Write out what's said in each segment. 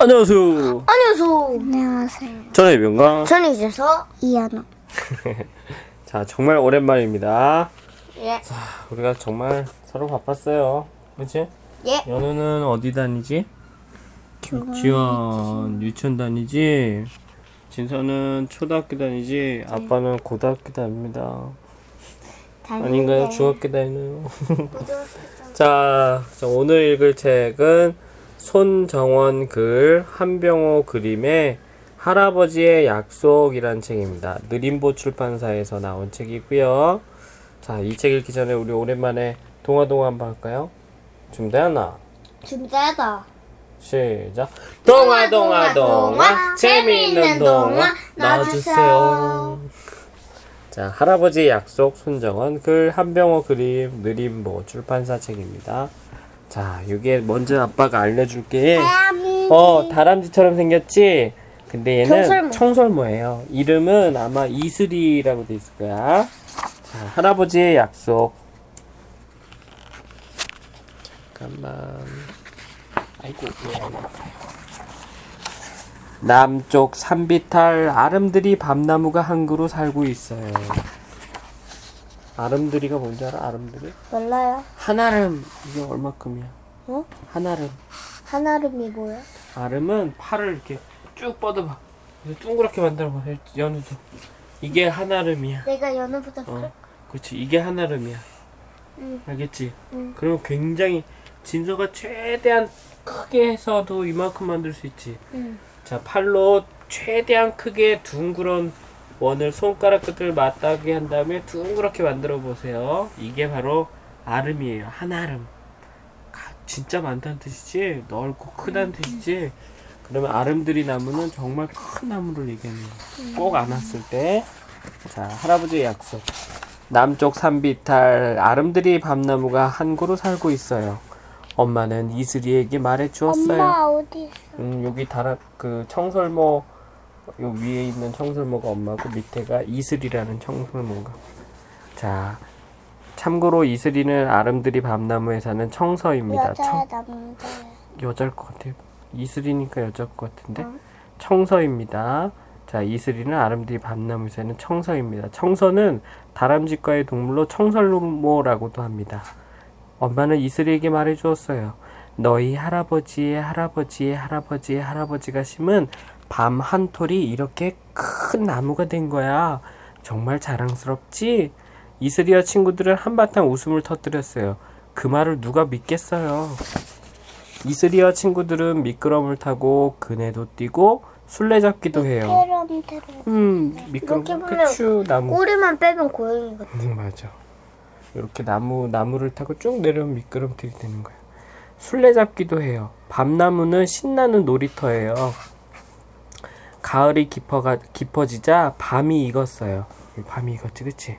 안녕하세요. 안녕하세요. 안녕하세요. 저는 이병강. 저는 이제서 이현우. 자, 정말 오랜만입니다. 예. 우리가 정말 서로 바빴어요. 그치? 예. 연우는 어디 다니지? 지원 유치원 다니지? 진서는 초등학교 다니지? 아빠는 고등학교 다닙니다. 아닌가요? 중학교 다니나요? 자, 자, 오늘 읽을 책은 손정원 글 한병호 그림의 할아버지의 약속이란 책입니다. 느림보 출판사에서 나온 책이고요. 자, 이 책 읽기 전에 우리 오랜만에 동화동화 한번 할까요? 준비되나? 준비되다. 시작. 동화 동화 동화 재미있는 동화 넣어주세요. 자 할아버지의 약속 손정원 글 한병호 그림 느림보 출판사 책입니다. 자 이게 먼저 아빠가 알려줄게. 어 다람쥐처럼 생겼지. 근데 얘는 청설모. 청설모예요. 이름은 아마 이슬이라고 돼 있을 거야. 자 할아버지의 약속. 잠깐만. 아이고 왜안 나가요? 남쪽 산비탈 아름드리 밤나무가 한 그루 살고 있어요. 아름드리가 뭔지 알아? 아름드리? 몰라요. 한아름 이게 얼마큼이야? 어? 한아름. 한아름이 뭐야? 아름은 팔을 이렇게 쭉 뻗어봐. 그래서 둥그렇게 만들어봐. 연우도. 이게 한아름이야. 내가 연우보다 어. 그렇지. 이게 한아름이야. 응. 알겠지? 응. 그러면 굉장히 진서가 최대한 크게 해서도 이만큼 만들 수 있지. 응. 자, 팔로 최대한 크게 둥그런 원을 손가락 끝을 맞닿게 한 다음에 둥그렇게 만들어 보세요. 이게 바로 아름이에요. 한 아름. 가- 진짜 많다는 뜻이지? 넓고 크다는 뜻이지? 그러면 아름드리 나무는 정말 큰 나무를 얘기하는 거예요. 꼭 안았을 때. 자, 할아버지의 약속. 남쪽 산비탈 아름드리 밤나무가 한 그루 살고 있어요. 엄마는 이슬이에게 말해 주었어요. 엄마 어디 있어? 음, 여기 다라 그 청설모 요 위에 있는 청설모가 엄마고 밑에가 이슬이라는 청설모가. 자, 참고로 이슬이는 아름드리 밤나무에 사는 청서입니다. 여자야? 여자일 것 같아요. 이슬이니까 여자일 것 같은데. 청서입니다. 자, 이슬이는 아름드리 밤나무에 사는 청서입니다. 청서는 다람쥐과의 동물로 청설모라고도 합니다. 엄마는 이슬이에게 말해 주었어요. 너희 할아버지의 할아버지의 할아버지의 할아버지가 심은 밤 한 톨이 이렇게 큰 나무가 된 거야. 정말 자랑스럽지? 이슬이와 친구들은 한바탕 웃음을 터뜨렸어요. 그 말을 누가 믿겠어요? 이슬이와 친구들은 미끄럼을 타고 그네도 뛰고 술래잡기도 해요. 테럼 테럼. 음, 미끄럼 이렇게 보면 큐 나무. 꼬리만 빼면 고양이 같아. 음, 맞아. 이렇게 나무 나무를 타고 쭉 내려오면 미끄럼틀이 되는 거야. 술래잡기도 해요. 밤나무는 신나는 놀이터예요. 가을이 깊어가 깊어지자 밤이 익었어요. 밤이 익었지, 그치?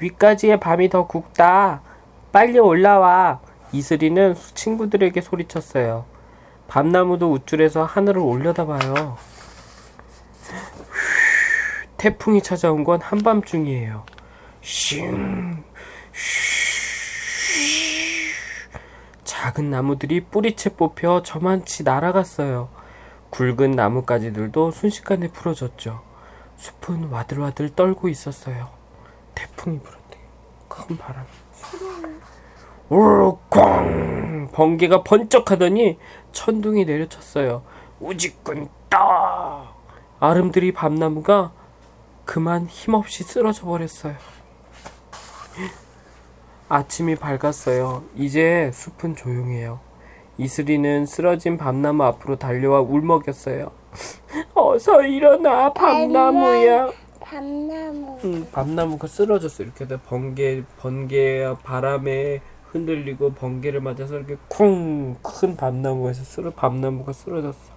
위까지의 밤이 더 굵다. 빨리 올라와. 이슬이는 친구들에게 소리쳤어요. 밤나무도 우쭐해서 하늘을 올려다봐요. 태풍이 찾아온 건 한밤중이에요. 슝, 작은 나무들이 뿌리채 뽑혀 저만치 날아갔어요. 굵은 나뭇가지들도 순식간에 부러졌죠. 숲은 와들와들 떨고 있었어요. 태풍이 불었대. 큰 바람. 우르꽝! 번개가 번쩍하더니 천둥이 내려쳤어요. 우지꾼 딱! 아름드리 밤나무가 그만 힘없이 쓰러져 버렸어요. 아침이 밝았어요. 이제 숲은 조용해요. 이슬이는 쓰러진 밤나무 앞으로 달려와 울먹였어요. 어서 일어나, 밤나무야. 밤나무. 응, 밤나무가 쓰러졌어. 이렇게 돼 번개, 번개 바람에 흔들리고 번개를 맞아서 이렇게 쿵! 큰 밤나무에서 쓰러, 밤나무가 쓰러졌어.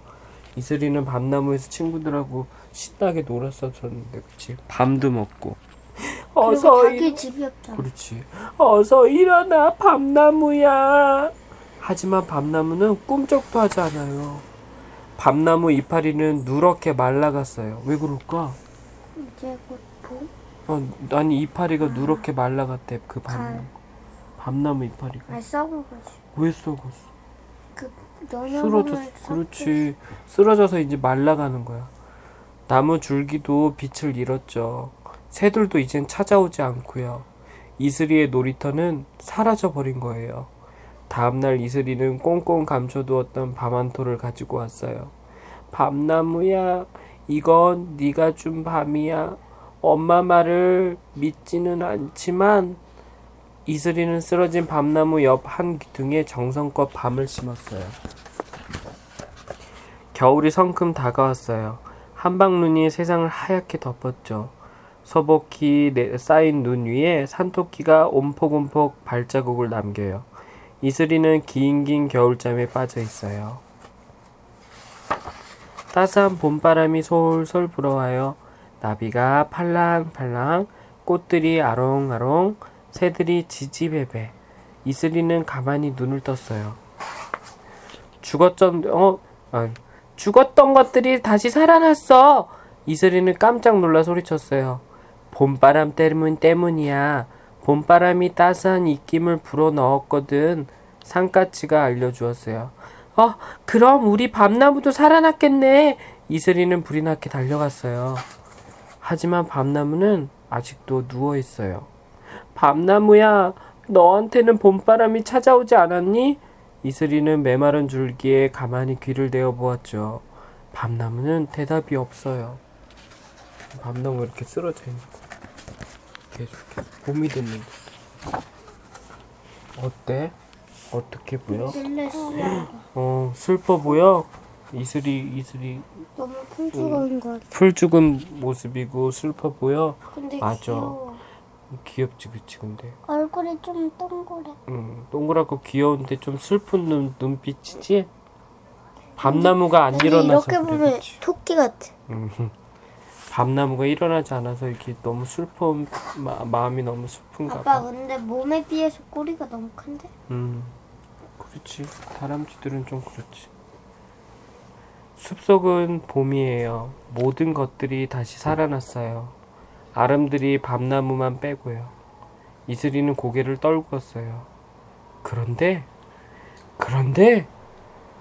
이슬이는 밤나무에서 친구들하고 신나게 놀았었는데, 그치? 밤도 먹고. 그리고 자기 집이 없잖아. 그렇지. 어서 일어나, 밤나무야. 하지만 밤나무는 꿈쩍도 하지 않아요. 밤나무 이파리는 누렇게 말라갔어요. 왜 그럴까? 이제 곧 봄? 어, 아니 이파리가 누렇게 말라갔대. 그 밤나무. 밤나무 이파리가. 썩은 거지. 왜 썩었어? 그 쓰러져 그렇지 쓰러져서 이제 말라가는 거야. 나무 줄기도 빛을 잃었죠. 새들도 이젠 찾아오지 않고요. 이슬이의 놀이터는 사라져 버린 거예요. 다음날 이슬이는 꽁꽁 감춰두었던 밤한토를 가지고 왔어요. 밤나무야, 이건 네가 준 밤이야. 엄마 말을 믿지는 않지만 이슬이는 쓰러진 밤나무 옆 한 등에 정성껏 밤을 심었어요. 겨울이 성큼 다가왔어요. 한방눈이 세상을 하얗게 덮었죠. 서복히 내- 쌓인 눈 위에 산토끼가 옴폭옴폭 발자국을 남겨요. 이슬이는 긴긴 겨울잠에 빠져 있어요. 따스한 봄바람이 솔솔 불어와요. 나비가 팔랑팔랑, 꽃들이 아롱아롱, 새들이 지지배배. 이슬이는 가만히 눈을 떴어요. 죽었던 어 아, 죽었던 것들이 다시 살아났어. 이슬이는 깜짝 놀라 소리쳤어요. 봄바람 때문 때문이야. 봄바람이 따스한 입김을 불어 넣었거든. 산까치가 알려주었어요. 어, 그럼 우리 밤나무도 살아났겠네. 이슬이는 불이 나게 달려갔어요. 하지만 밤나무는 아직도 누워 있어요. 밤나무야, 너한테는 봄바람이 찾아오지 않았니? 이슬이는 메마른 줄기에 가만히 귀를 대어 보았죠. 밤나무는 대답이 없어요. 밤나무 이렇게 쓰러져 있는 거. 계속 계속 봄이 됐는데. 어때? 어떻게 보여? 어 슬퍼 보여? 이슬이 이슬이 너무 풍부한 것 같아. 풀 죽은 모습이고 슬퍼 보여? 근데 맞아. 귀여워. 귀엽지 그치 근데 얼굴이 좀 동그래. 음, 동그랗고 귀여운데 좀 슬픈 눈, 눈빛이지? 밤나무가 안 근데 일어나서 이렇게 그래 보면 그치? 토끼 같아. 음, 밤나무가 일어나지 않아서 이렇게 너무 슬픈 마, 마음이 너무 슬픈가 아빠 봐. 근데 몸에 비해서 꼬리가 너무 큰데? 음, 그렇지. 다람쥐들은 좀 그렇지. 숲속은 봄이에요. 모든 것들이 다시 살아났어요. 아름들이 밤나무만 빼고요. 이슬이는 고개를 떨구었어요. 그런데 그런데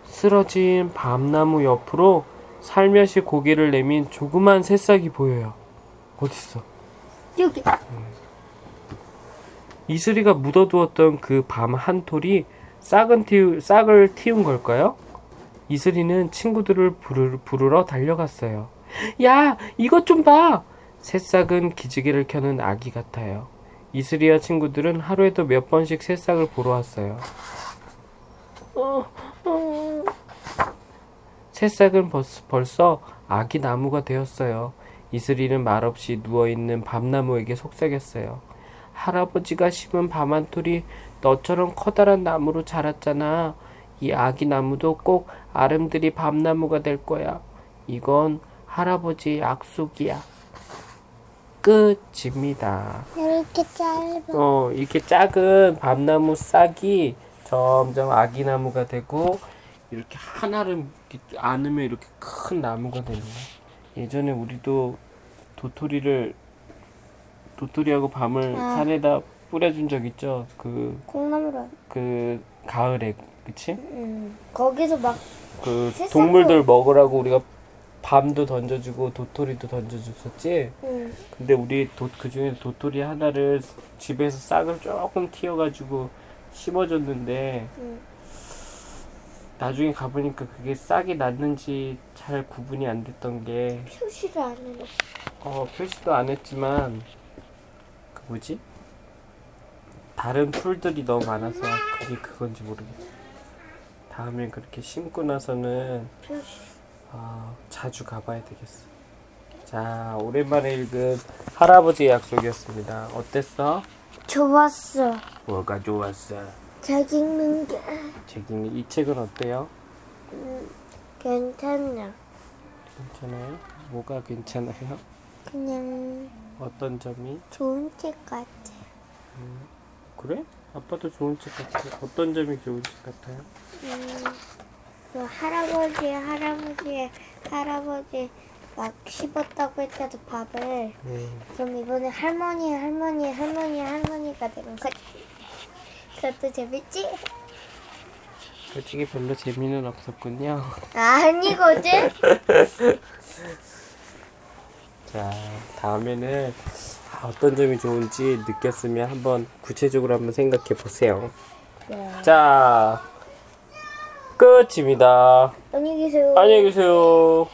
쓰러진 밤나무 옆으로 살며시 고개를 내민 조그만 새싹이 보여요 어딨어 여기 이슬이가 묻어두었던 그 밤 한 톨이 싹은 틔우, 싹을 틔운 걸까요? 이슬이는 친구들을 부르, 부르러 달려갔어요. 야, 이것 좀 봐! 새싹은 기지개를 켜는 아기 같아요. 이슬이와 친구들은 하루에도 몇 번씩 새싹을 보러 왔어요. 어, 어. 새싹은 벌써, 아기 나무가 되었어요. 이슬이는 말없이 누워있는 밤나무에게 속삭였어요. 할아버지가 심은 밤한톨이 너처럼 커다란 나무로 자랐잖아. 이 아기 나무도 꼭 아름드리 밤나무가 될 거야. 이건 할아버지의 약속이야. 끝입니다. 이렇게 짧아. 어, 이렇게 작은 밤나무 싹이 점점 아기 나무가 되고 이렇게 하나를 안으면 이렇게 큰 나무가 되는 거야. 예전에 우리도 도토리를 도토리하고 밤을 아. 산에다 뿌려준 적 있죠. 그, 콩나물은 그 가을에 그치? 음, 거기서 막 그 새싹도- 동물들 먹으라고 우리가 밤도 던져주고 도토리도 던져줬었지. 음, 근데 우리 도, 그 중에 도토리 하나를 집에서 싹을 조금 틔워가지고 심어줬는데 음. 나중에 가보니까 그게 싹이 났는지 잘 구분이 안 됐던 게 표시를 안 해놨어. 어, 표시도 안 했지만 그 뭐지? 다른 풀들이 너무 많아서 그게 그건지 모르겠어. 다음에 그렇게 심고 나서는 표시. 아, 자주 가봐야 되겠어. 자, 오랜만에 읽은 할아버지의 약속이었습니다. 어땠어? 좋았어. 뭐가 좋았어? 잘 읽는 게 책 읽는 이 책은 어때요? 괜찮냐? 괜찮아요? 뭐가 괜찮아요? 그냥 어떤 점이? 좋은 책 같아. 그래? 아빠도 좋은 책 같아요. 어떤 점이 좋은 책 같아요? 음, 그 할아버지, 할아버지, 할아버지 막 씹었다고 했잖아 밥을. 네. 그럼 이번에 할머니, 할머니, 할머니, 할머니가 되는 거지. 그것도 재밌지? 솔직히 별로 재미는 없었군요. 아니거든? 자, 다음에는 아, 어떤 점이 좋은지 느꼈으면 한번 구체적으로 한번 생각해 보세요. 네. 자, 끝입니다. 안녕히 계세요. 안녕히 계세요.